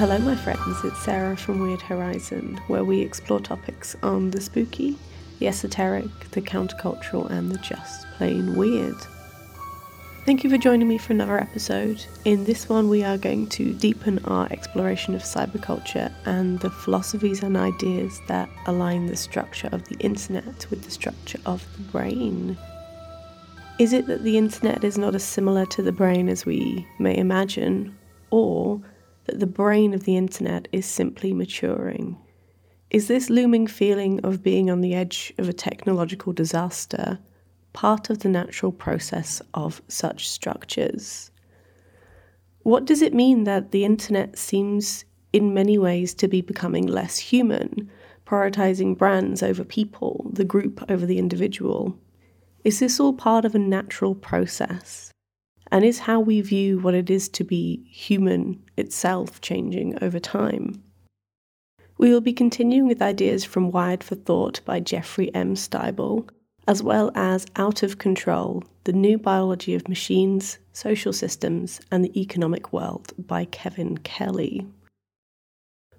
Hello, my friends, it's Sarah from Weird Horizon, where we explore topics on the spooky, the esoteric, the countercultural, and the just plain weird. Thank you for joining me for another episode. In this one, we are going to deepen our exploration of cyberculture and the philosophies and ideas that align the structure of the internet with the structure of the brain. Is it that the internet is not as similar to the brain as we may imagine, or that the brain of the internet is simply maturing? Is this looming feeling of being on the edge of a technological disaster part of the natural process of such structures? What does it mean that the internet seems in many ways to be becoming less human, prioritizing brands over people, the group over the individual? Is this all part of a natural process? And is how we view what it is to be human itself changing over time? We will be continuing with ideas from Wired for Thought by Jeffrey M. Stibel, as well as Out of Control The New Biology of Machines, Social Systems, and the Economic World by Kevin Kelly.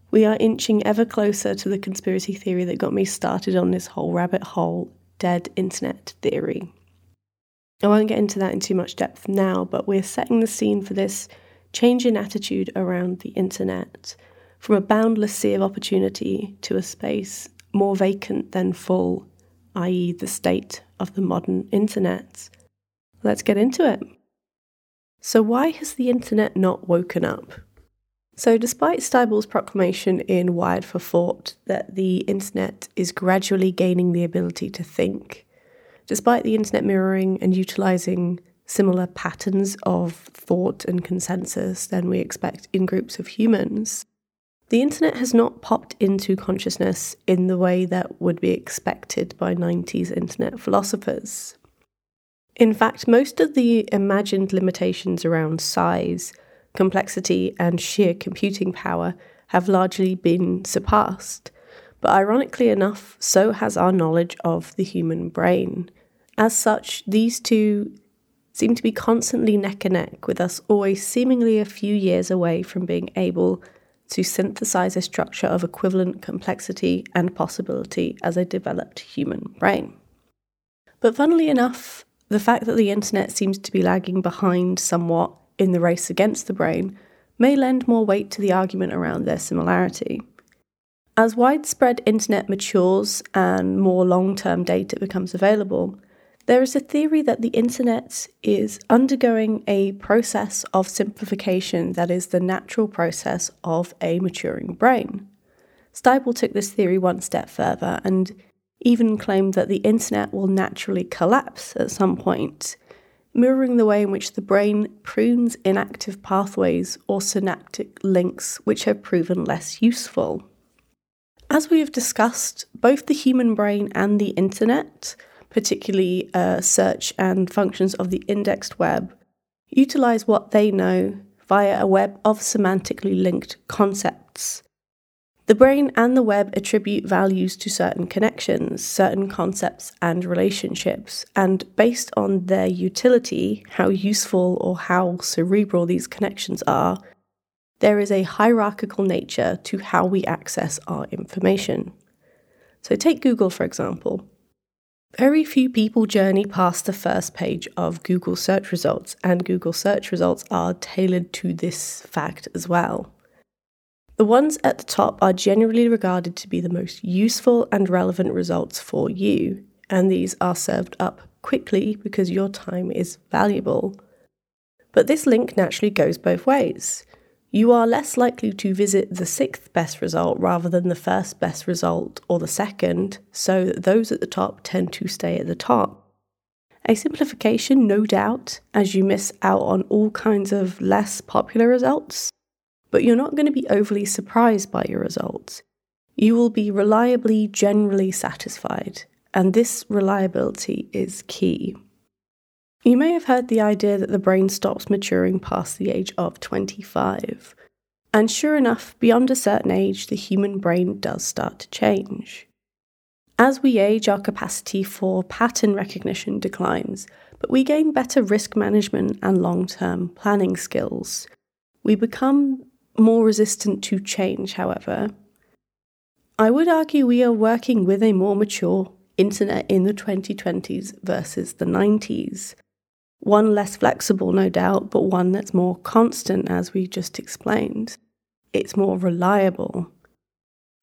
We are inching ever closer to the conspiracy theory that got me started on this whole rabbit hole dead internet theory. I won't get into that in too much depth now, but we're setting the scene for this change in attitude around the internet from a boundless sea of opportunity to a space more vacant than full, i.e., the state of the modern internet. Let's get into it. So, why has the internet not woken up? So, despite Stibel's proclamation in Wired for Thought that the internet is gradually gaining the ability to think, despite the internet mirroring and utilizing similar patterns of thought and consensus than we expect in groups of humans, the internet has not popped into consciousness in the way that would be expected by 90s internet philosophers. In fact, most of the imagined limitations around size, complexity, and sheer computing power have largely been surpassed. But ironically enough, so has our knowledge of the human brain. As such, these two seem to be constantly neck and neck, with us always seemingly a few years away from being able to synthesize a structure of equivalent complexity and possibility as a developed human brain. But funnily enough, the fact that the internet seems to be lagging behind somewhat in the race against the brain may lend more weight to the argument around their similarity. As widespread internet matures and more long term data becomes available, there is a theory that the internet is undergoing a process of simplification that is the natural process of a maturing brain. Stibel took this theory one step further and even claimed that the internet will naturally collapse at some point, mirroring the way in which the brain prunes inactive pathways or synaptic links which have proven less useful. As we have discussed, both the human brain and the internet particularly uh, search and functions of the indexed web, utilize what they know via a web of semantically linked concepts. The brain and the web attribute values to certain connections, certain concepts, and relationships, and based on their utility, how useful or how cerebral these connections are, there is a hierarchical nature to how we access our information. So, take Google for example. Very few people journey past the first page of Google search results, and Google search results are tailored to this fact as well. The ones at the top are generally regarded to be the most useful and relevant results for you, and these are served up quickly because your time is valuable. But this link naturally goes both ways you are less likely to visit the sixth best result rather than the first best result or the second, so that those at the top tend to stay at the top. A simplification, no doubt, as you miss out on all kinds of less popular results, but you're not going to be overly surprised by your results. You will be reliably generally satisfied, and this reliability is key. You may have heard the idea that the brain stops maturing past the age of 25. And sure enough, beyond a certain age, the human brain does start to change. As we age, our capacity for pattern recognition declines, but we gain better risk management and long term planning skills. We become more resistant to change, however. I would argue we are working with a more mature internet in the 2020s versus the 90s. One less flexible, no doubt, but one that's more constant, as we just explained. It's more reliable.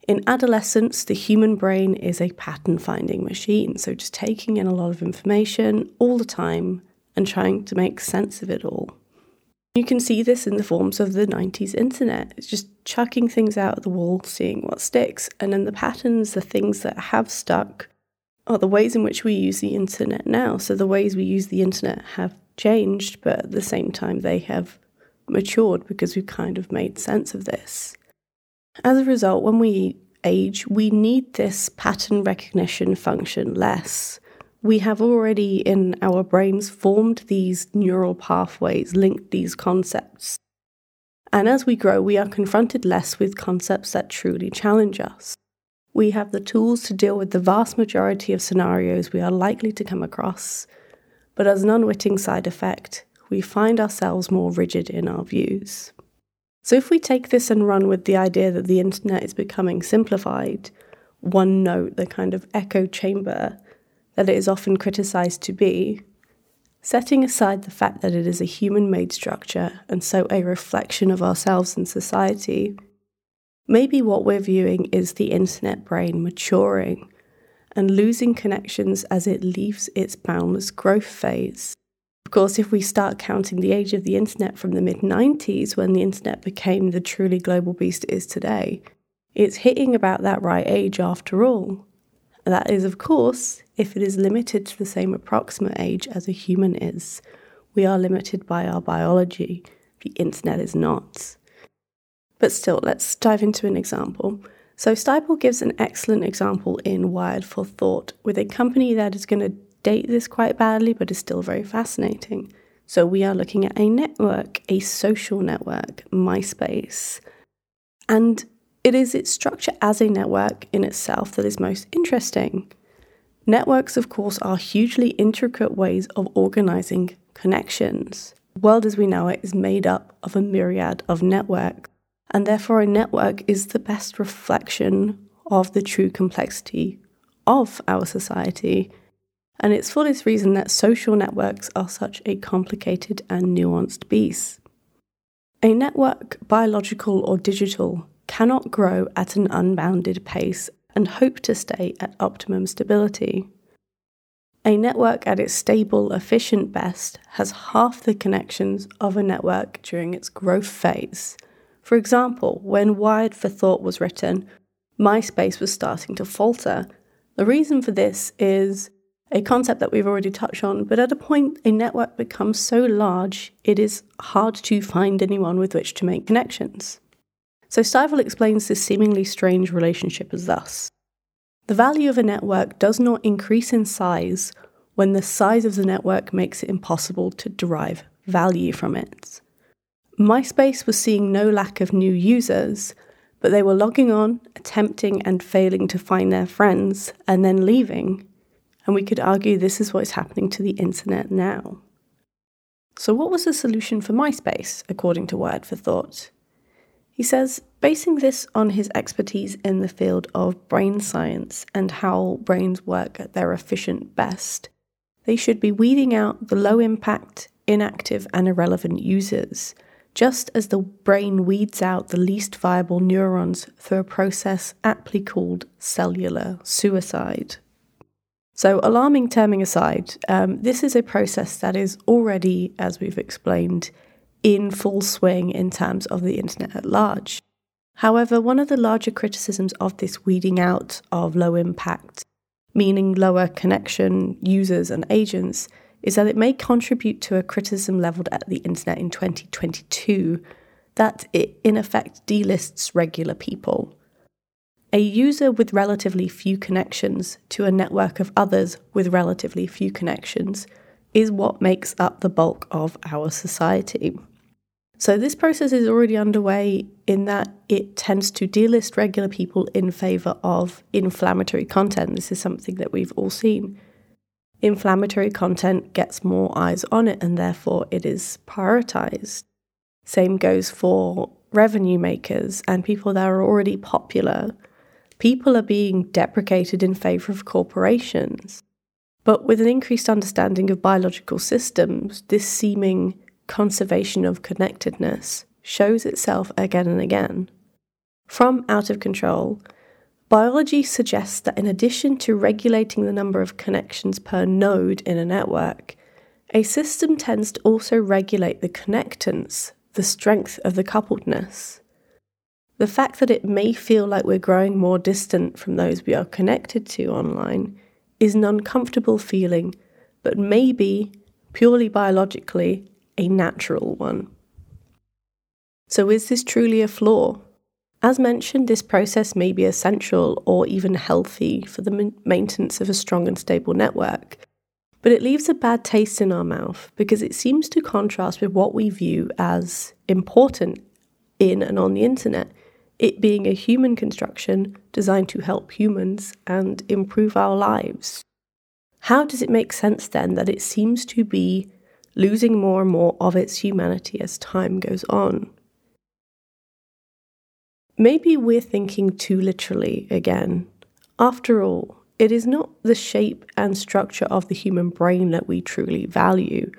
In adolescence, the human brain is a pattern finding machine, so just taking in a lot of information all the time and trying to make sense of it all. You can see this in the forms of the 90s internet. It's just chucking things out of the wall, seeing what sticks. And then the patterns, the things that have stuck, are the ways in which we use the internet now. So the ways we use the internet have changed, but at the same time, they have matured because we've kind of made sense of this. As a result, when we age, we need this pattern recognition function less. We have already in our brains formed these neural pathways, linked these concepts. And as we grow, we are confronted less with concepts that truly challenge us. We have the tools to deal with the vast majority of scenarios we are likely to come across, but as an unwitting side effect, we find ourselves more rigid in our views. So, if we take this and run with the idea that the internet is becoming simplified, one note, the kind of echo chamber that it is often criticized to be, setting aside the fact that it is a human made structure and so a reflection of ourselves and society, maybe what we're viewing is the internet brain maturing and losing connections as it leaves its boundless growth phase. Of course, if we start counting the age of the internet from the mid 90s, when the internet became the truly global beast it is today, it's hitting about that right age after all. That is, of course, if it is limited to the same approximate age as a human is. We are limited by our biology, the internet is not. But still, let's dive into an example. So, Stibel gives an excellent example in Wired for Thought with a company that is going to date this quite badly, but is still very fascinating. So we are looking at a network, a social network, MySpace. And it is its structure as a network in itself that is most interesting. Networks, of course, are hugely intricate ways of organizing connections. The world as we know it is made up of a myriad of networks, and therefore a network is the best reflection of the true complexity of our society and it's for this reason that social networks are such a complicated and nuanced beast. A network, biological or digital, cannot grow at an unbounded pace and hope to stay at optimum stability. A network at its stable, efficient best has half the connections of a network during its growth phase. For example, when Wired for Thought was written, MySpace was starting to falter. The reason for this is a concept that we've already touched on, but at a point, a network becomes so large, it is hard to find anyone with which to make connections. So Stibel explains this seemingly strange relationship as thus The value of a network does not increase in size when the size of the network makes it impossible to derive value from it. MySpace was seeing no lack of new users, but they were logging on, attempting and failing to find their friends, and then leaving and we could argue this is what's happening to the internet now. So, what was the solution for MySpace, according to Wired for Thought? He says, basing this on his expertise in the field of brain science and how brains work at their efficient best, they should be weeding out the low impact, inactive, and irrelevant users, just as the brain weeds out the least viable neurons through a process aptly called cellular suicide. So, alarming terming aside, um, this is a process that is already, as we've explained, in full swing in terms of the internet at large. However, one of the larger criticisms of this weeding out of low impact, meaning lower connection users and agents, is that it may contribute to a criticism levelled at the internet in 2022 that it in effect delists regular people. A user with relatively few connections to a network of others with relatively few connections is what makes up the bulk of our society. So, this process is already underway in that it tends to delist regular people in favour of inflammatory content. This is something that we've all seen. Inflammatory content gets more eyes on it and therefore it is prioritised. Same goes for revenue makers and people that are already popular, people are being deprecated in favour of corporations. But with an increased understanding of biological systems, this seeming conservation of connectedness shows itself again and again. From out of control, biology suggests that in addition to regulating the number of connections per node in a network, a system tends to also regulate the connectance, the strength of the coupledness. The fact that it may feel like we're growing more distant from those we are connected to online is an uncomfortable feeling, but maybe, purely biologically, a natural one. So, is this truly a flaw? As mentioned, this process may be essential or even healthy for the maintenance of a strong and stable network, but it leaves a bad taste in our mouth because it seems to contrast with what we view as important in and on the internet, it being a human construction designed to help humans and improve our lives. How does it make sense then that it seems to be losing more and more of its humanity as time goes on? Maybe we're thinking too literally again. After all, it is not the shape and structure of the human brain that we truly value,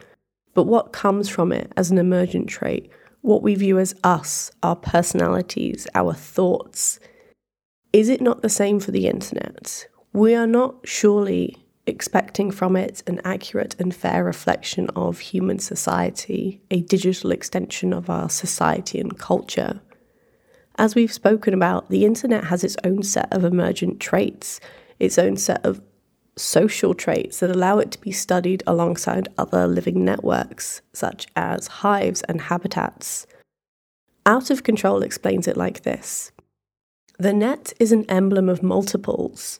but what comes from it as an emergent trait, what we view as us, our personalities, our thoughts. Is it not the same for the internet? We are not surely expecting from it an accurate and fair reflection of human society, a digital extension of our society and culture. As we've spoken about, the internet has its own set of emergent traits its own set of social traits that allow it to be studied alongside other living networks, such as hives and habitats. Out of Control explains it like this The net is an emblem of multiples.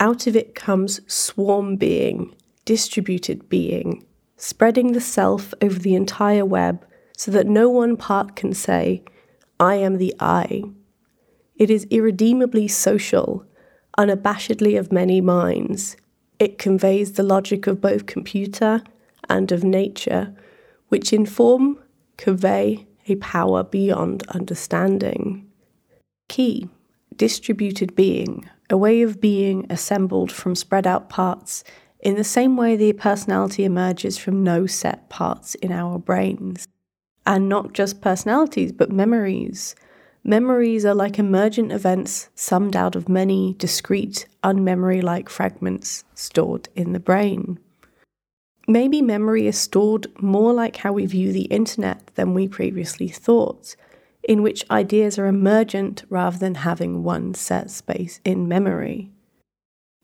Out of it comes swarm being, distributed being, spreading the self over the entire web so that no one part can say, I am the I. It is irredeemably social unabashedly of many minds. It conveys the logic of both computer and of nature, which inform, convey a power beyond understanding. Key distributed being, a way of being assembled from spread out parts, in the same way the personality emerges from no set parts in our brains. And not just personalities, but memories, Memories are like emergent events summed out of many discrete, unmemory like fragments stored in the brain. Maybe memory is stored more like how we view the internet than we previously thought, in which ideas are emergent rather than having one set space in memory.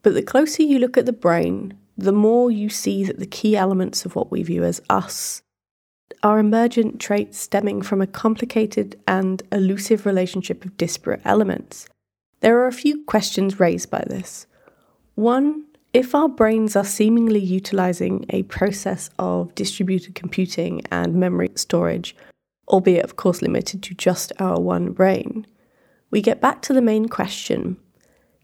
But the closer you look at the brain, the more you see that the key elements of what we view as us are emergent traits stemming from a complicated and elusive relationship of disparate elements. There are a few questions raised by this. One, if our brains are seemingly utilizing a process of distributed computing and memory storage, albeit of course limited to just our one brain, we get back to the main question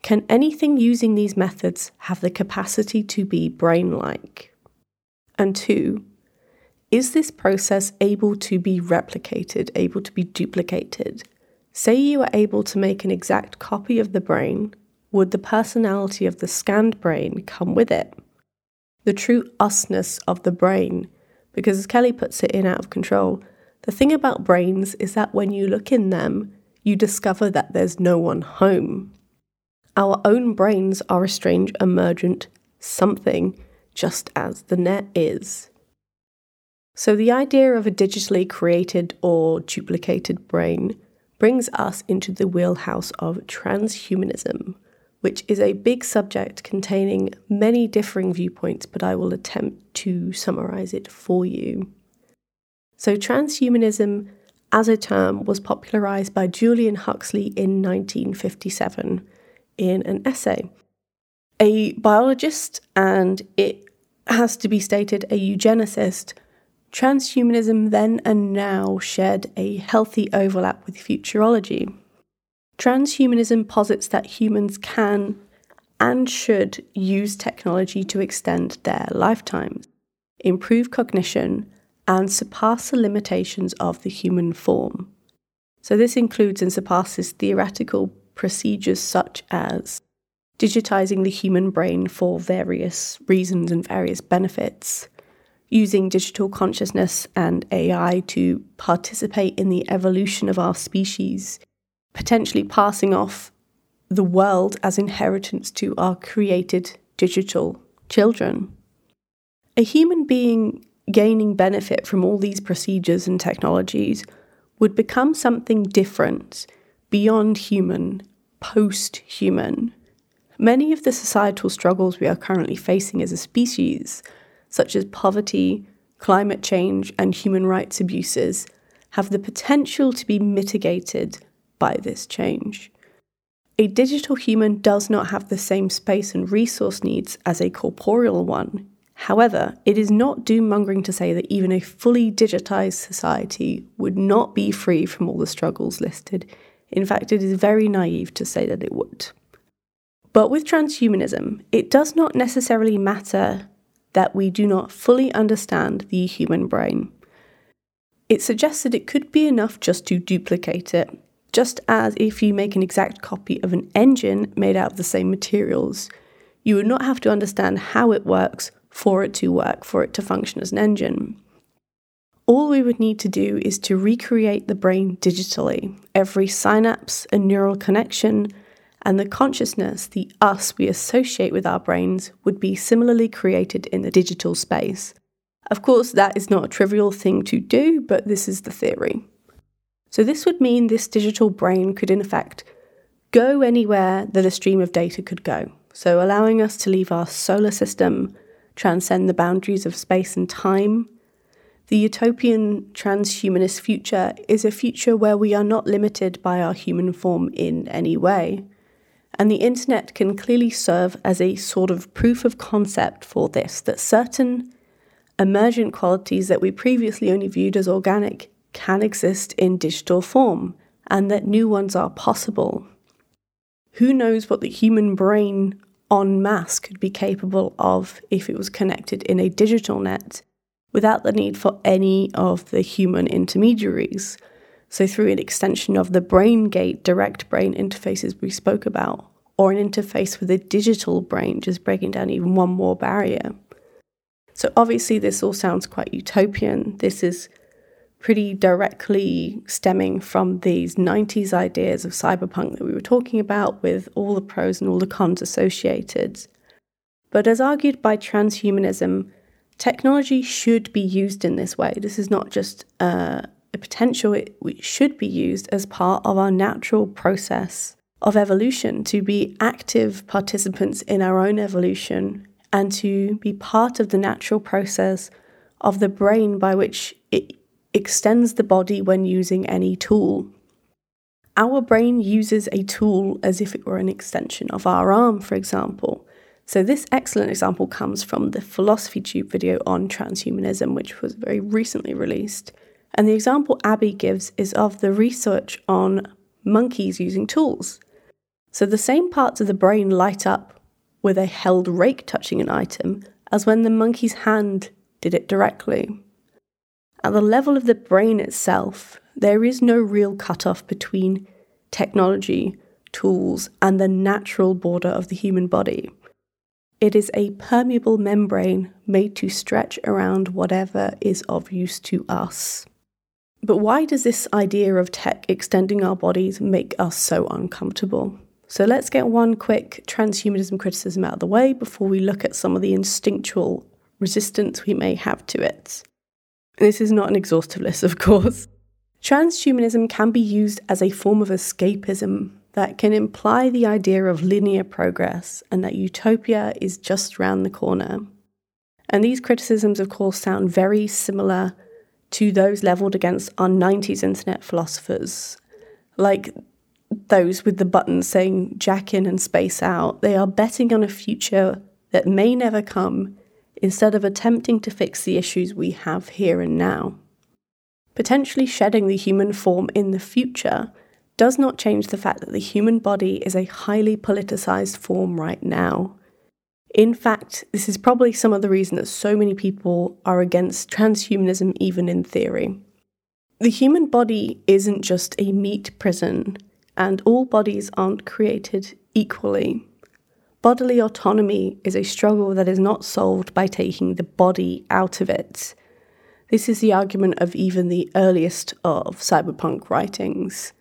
can anything using these methods have the capacity to be brain like? And two, is this process able to be replicated, able to be duplicated? Say you are able to make an exact copy of the brain, would the personality of the scanned brain come with it? The true usness of the brain, because as Kelly puts it in Out of Control, the thing about brains is that when you look in them, you discover that there's no one home. Our own brains are a strange emergent something, just as the net is. So, the idea of a digitally created or duplicated brain brings us into the wheelhouse of transhumanism, which is a big subject containing many differing viewpoints, but I will attempt to summarize it for you. So, transhumanism as a term was popularized by Julian Huxley in 1957 in an essay. A biologist, and it has to be stated, a eugenicist transhumanism then and now shared a healthy overlap with futurology. Transhumanism posits that humans can and should use technology to extend their lifetimes, improve cognition, and surpass the limitations of the human form. So, this includes and surpasses theoretical procedures such as digitizing the human brain for various reasons and various benefits, using digital consciousness and AI to participate in the evolution of our species, potentially passing off the world as inheritance to our created digital children. A human being gaining benefit from all these procedures and technologies would become something different, beyond human, post human. Many of the societal struggles we are currently facing as a species, such as poverty, climate change, and human rights abuses, have the potential to be mitigated by this change. A digital human does not have the same space and resource needs as a corporeal one. However, it is not doom mongering to say that even a fully digitized society would not be free from all the struggles listed. In fact, it is very naive to say that it would. But with transhumanism, it does not necessarily matter that we do not fully understand the human brain. It suggests that it could be enough just to duplicate it, just as if you make an exact copy of an engine made out of the same materials. You would not have to understand how it works for it to work, for it to function as an engine. All we would need to do is to recreate the brain digitally. Every synapse and neural connection and the consciousness, the us we associate with our brains, would be similarly created in the digital space. Of course, that is not a trivial thing to do, but this is the theory. So, this would mean this digital brain could, in effect, go anywhere that a stream of data could go. So, allowing us to leave our solar system, transcend the boundaries of space and time. The utopian transhumanist future is a future where we are not limited by our human form in any way. And the internet can clearly serve as a sort of proof of concept for this that certain emergent qualities that we previously only viewed as organic can exist in digital form and that new ones are possible. Who knows what the human brain en masse could be capable of if it was connected in a digital net without the need for any of the human intermediaries? So, through an extension of the BrainGate direct brain interfaces we spoke about, or an interface with a digital brain, just breaking down even one more barrier. So, obviously, this all sounds quite utopian. This is pretty directly stemming from these 90s ideas of cyberpunk that we were talking about, with all the pros and all the cons associated. But as argued by transhumanism, technology should be used in this way. This is not just uh, a potential, it should be used as part of our natural process of evolution, to be active participants in our own evolution and to be part of the natural process of the brain by which it extends the body when using any tool. Our brain uses a tool as if it were an extension of our arm, for example. So, this excellent example comes from the Philosophy Tube video on transhumanism, which was very recently released. And the example Abby gives is of the research on monkeys using tools. So the same parts of the brain light up with a held rake touching an item as when the monkey's hand did it directly. At the level of the brain itself, there is no real cutoff between technology, tools, and the natural border of the human body. It is a permeable membrane made to stretch around whatever is of use to us. But why does this idea of tech extending our bodies make us so uncomfortable? So let's get one quick transhumanism criticism out of the way before we look at some of the instinctual resistance we may have to it. This is not an exhaustive list, of course. Transhumanism can be used as a form of escapism that can imply the idea of linear progress and that utopia is just round the corner. And these criticisms, of course, sound very similar to those levelled against our 90s internet philosophers, like those with the buttons saying jack in and space out. They are betting on a future that may never come instead of attempting to fix the issues we have here and now. Potentially shedding the human form in the future does not change the fact that the human body is a highly politicized form right now. In fact, this is probably some of the reason that so many people are against transhumanism, even in theory. The human body isn't just a meat prison, and all bodies aren't created equally. Bodily autonomy is a struggle that is not solved by taking the body out of it. This is the argument of even the earliest of cyberpunk writings.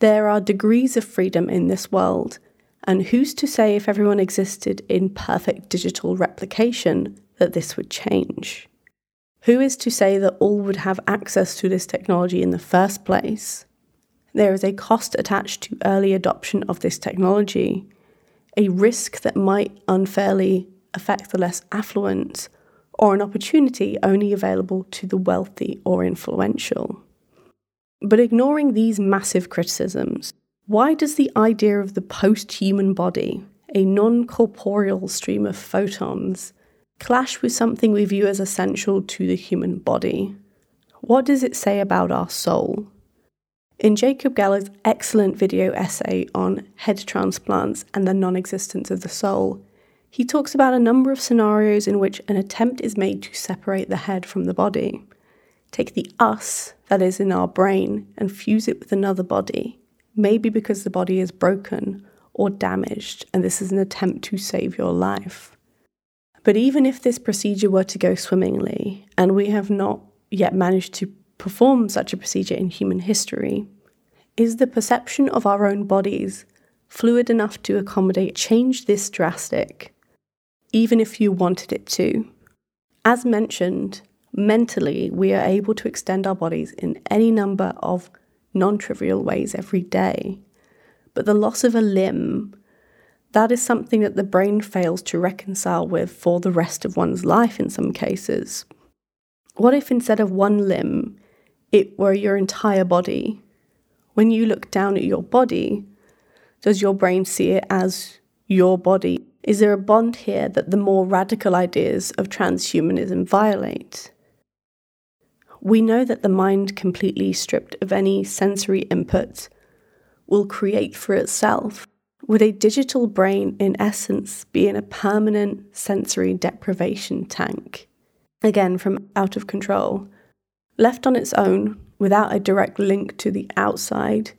There are degrees of freedom in this world, and who's to say if everyone existed in perfect digital replication that this would change? Who is to say that all would have access to this technology in the first place? There is a cost attached to early adoption of this technology, a risk that might unfairly affect the less affluent, or an opportunity only available to the wealthy or influential. But ignoring these massive criticisms, why does the idea of the post human body, a non corporeal stream of photons, clash with something we view as essential to the human body? What does it say about our soul? In Jacob Geller's excellent video essay on head transplants and the non existence of the soul, he talks about a number of scenarios in which an attempt is made to separate the head from the body. Take the us that is in our brain and fuse it with another body, maybe because the body is broken or damaged, and this is an attempt to save your life. But even if this procedure were to go swimmingly, and we have not yet managed to perform such a procedure in human history, is the perception of our own bodies fluid enough to accommodate change this drastic, even if you wanted it to? As mentioned, mentally, we are able to extend our bodies in any number of non trivial ways every day. But the loss of a limb, that is something that the brain fails to reconcile with for the rest of one's life in some cases. What if instead of one limb, it were your entire body. When you look down at your body, does your brain see it as your body? Is there a bond here that the more radical ideas of transhumanism violate? We know that the mind, completely stripped of any sensory input, will create for itself. Would a digital brain, in essence, be in a permanent sensory deprivation tank? Again, from out of control. Left on its own, without a direct link to the outside,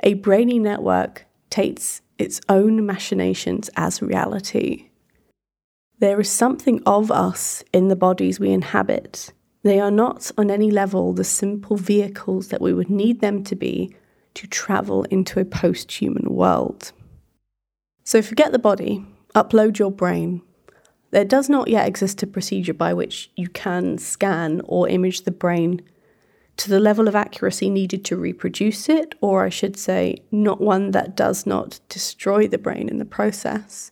a brainy network takes its own machinations as reality. There is something of us in the bodies we inhabit. They are not on any level the simple vehicles that we would need them to be to travel into a post human world. So forget the body, upload your brain, there does not yet exist a procedure by which you can scan or image the brain to the level of accuracy needed to reproduce it, or I should say, not one that does not destroy the brain in the process.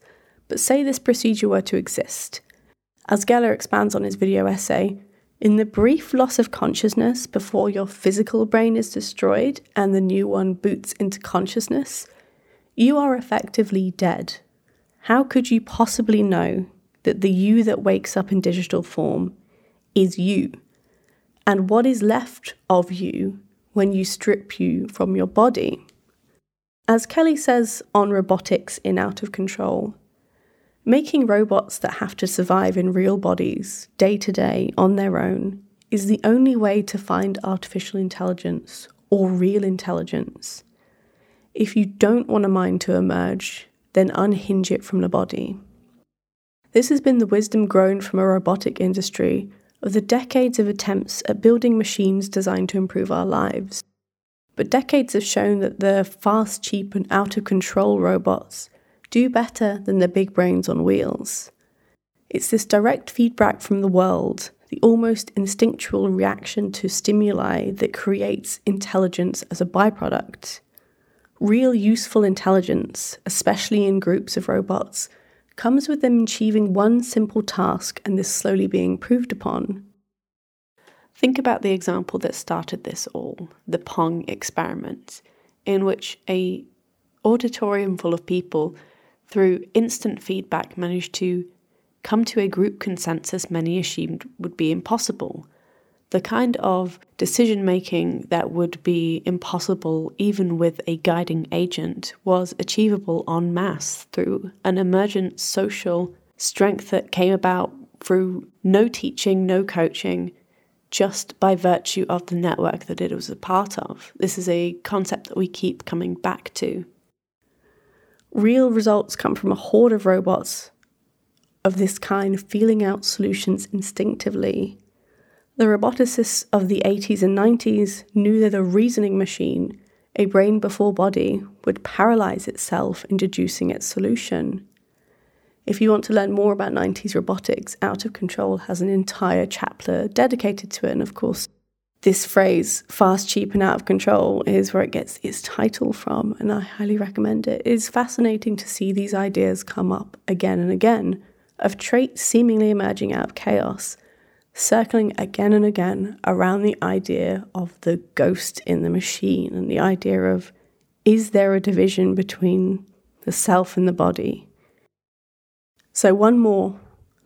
But say this procedure were to exist. As Geller expands on his video essay, in the brief loss of consciousness before your physical brain is destroyed and the new one boots into consciousness, you are effectively dead. How could you possibly know that the you that wakes up in digital form is you. And what is left of you when you strip you from your body? As Kelly says on Robotics in Out of Control, making robots that have to survive in real bodies, day to day, on their own, is the only way to find artificial intelligence or real intelligence. If you don't want a mind to emerge, then unhinge it from the body. This has been the wisdom grown from a robotic industry of the decades of attempts at building machines designed to improve our lives. But decades have shown that the fast, cheap, and out of control robots do better than the big brains on wheels. It's this direct feedback from the world, the almost instinctual reaction to stimuli that creates intelligence as a byproduct. Real useful intelligence, especially in groups of robots, comes with them achieving one simple task and this slowly being improved upon. Think about the example that started this all, the Pong experiment, in which a auditorium full of people through instant feedback managed to come to a group consensus many assumed would be impossible the kind of decision making that would be impossible even with a guiding agent was achievable en masse through an emergent social strength that came about through no teaching, no coaching, just by virtue of the network that it was a part of. This is a concept that we keep coming back to. Real results come from a horde of robots of this kind feeling out solutions instinctively. The roboticists of the 80s and 90s knew that a reasoning machine, a brain before body, would paralyze itself in deducing its solution. If you want to learn more about 90s robotics, Out of Control has an entire chapter dedicated to it. And of course, this phrase, fast, cheap, and out of control, is where it gets its title from. And I highly recommend it. It is fascinating to see these ideas come up again and again of traits seemingly emerging out of chaos, circling again and again around the idea of the ghost in the machine and the idea of is there a division between the self and the body? So, one more,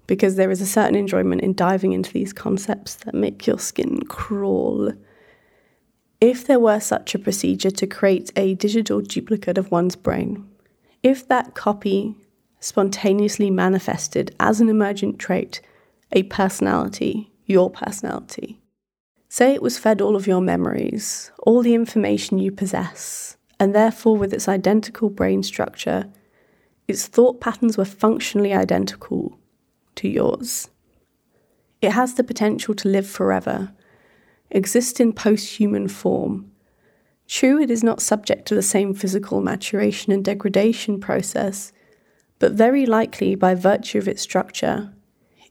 because there is a certain enjoyment in diving into these concepts that make your skin crawl. If there were such a procedure to create a digital duplicate of one's brain, if that copy spontaneously manifested as an emergent trait a personality, your personality. Say it was fed all of your memories, all the information you possess, and therefore, with its identical brain structure, its thought patterns were functionally identical to yours. It has the potential to live forever, exist in post human form. True, it is not subject to the same physical maturation and degradation process but very likely by virtue of its structure,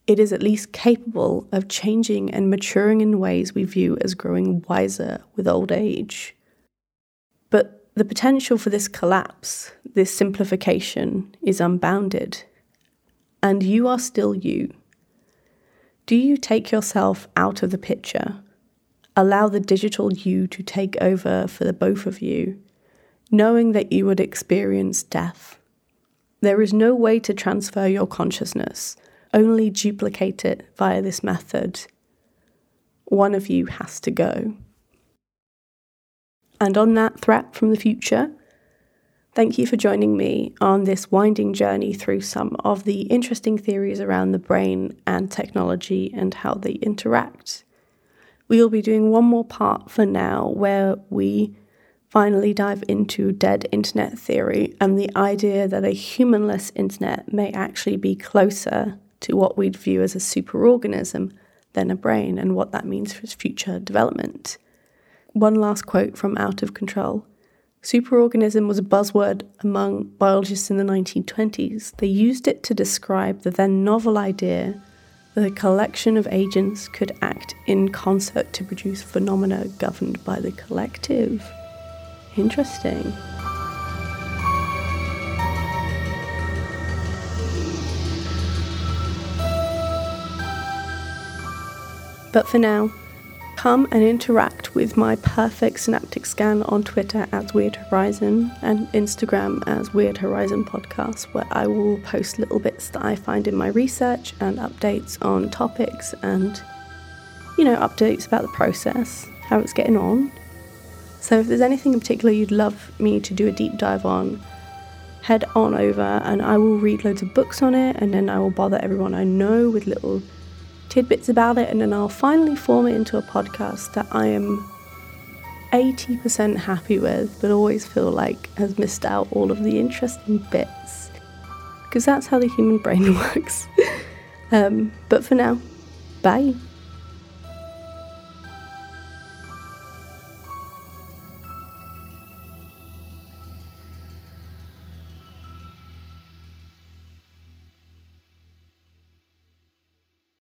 it is at least capable of changing and maturing in ways we view as growing wiser with old age. But the potential for this collapse, this simplification, is unbounded. And you are still you. Do you take yourself out of the picture? Allow the digital you to take over for the both of you, knowing that you would experience death there is no way to transfer your consciousness, only duplicate it via this method. One of you has to go. And on that threat from the future, thank you for joining me on this winding journey through some of the interesting theories around the brain and technology and how they interact. We will be doing one more part for now where we finally dive into dead internet theory and the idea that a humanless internet may actually be closer to what we'd view as a superorganism than a brain and what that means for its future development. One last quote from Out of Control. Superorganism was a buzzword among biologists in the 1920s. They used it to describe the then novel idea that a collection of agents could act in concert to produce phenomena governed by the collective. Interesting. But for now, come and interact with my perfect synaptic scan on Twitter as Weird Horizon and Instagram as Weird Horizon Podcast, where I will post little bits that I find in my research and updates on topics and, you know, updates about the process, how it's getting on, so if there's anything in particular you'd love me to do a deep dive on, head on over and I will read loads of books on it and then I will bother everyone I know with little tidbits about it and then I'll finally form it into a podcast that I am 80% happy with but always feel like has missed out all of the interesting bits because that's how the human brain works. um, but for now, bye.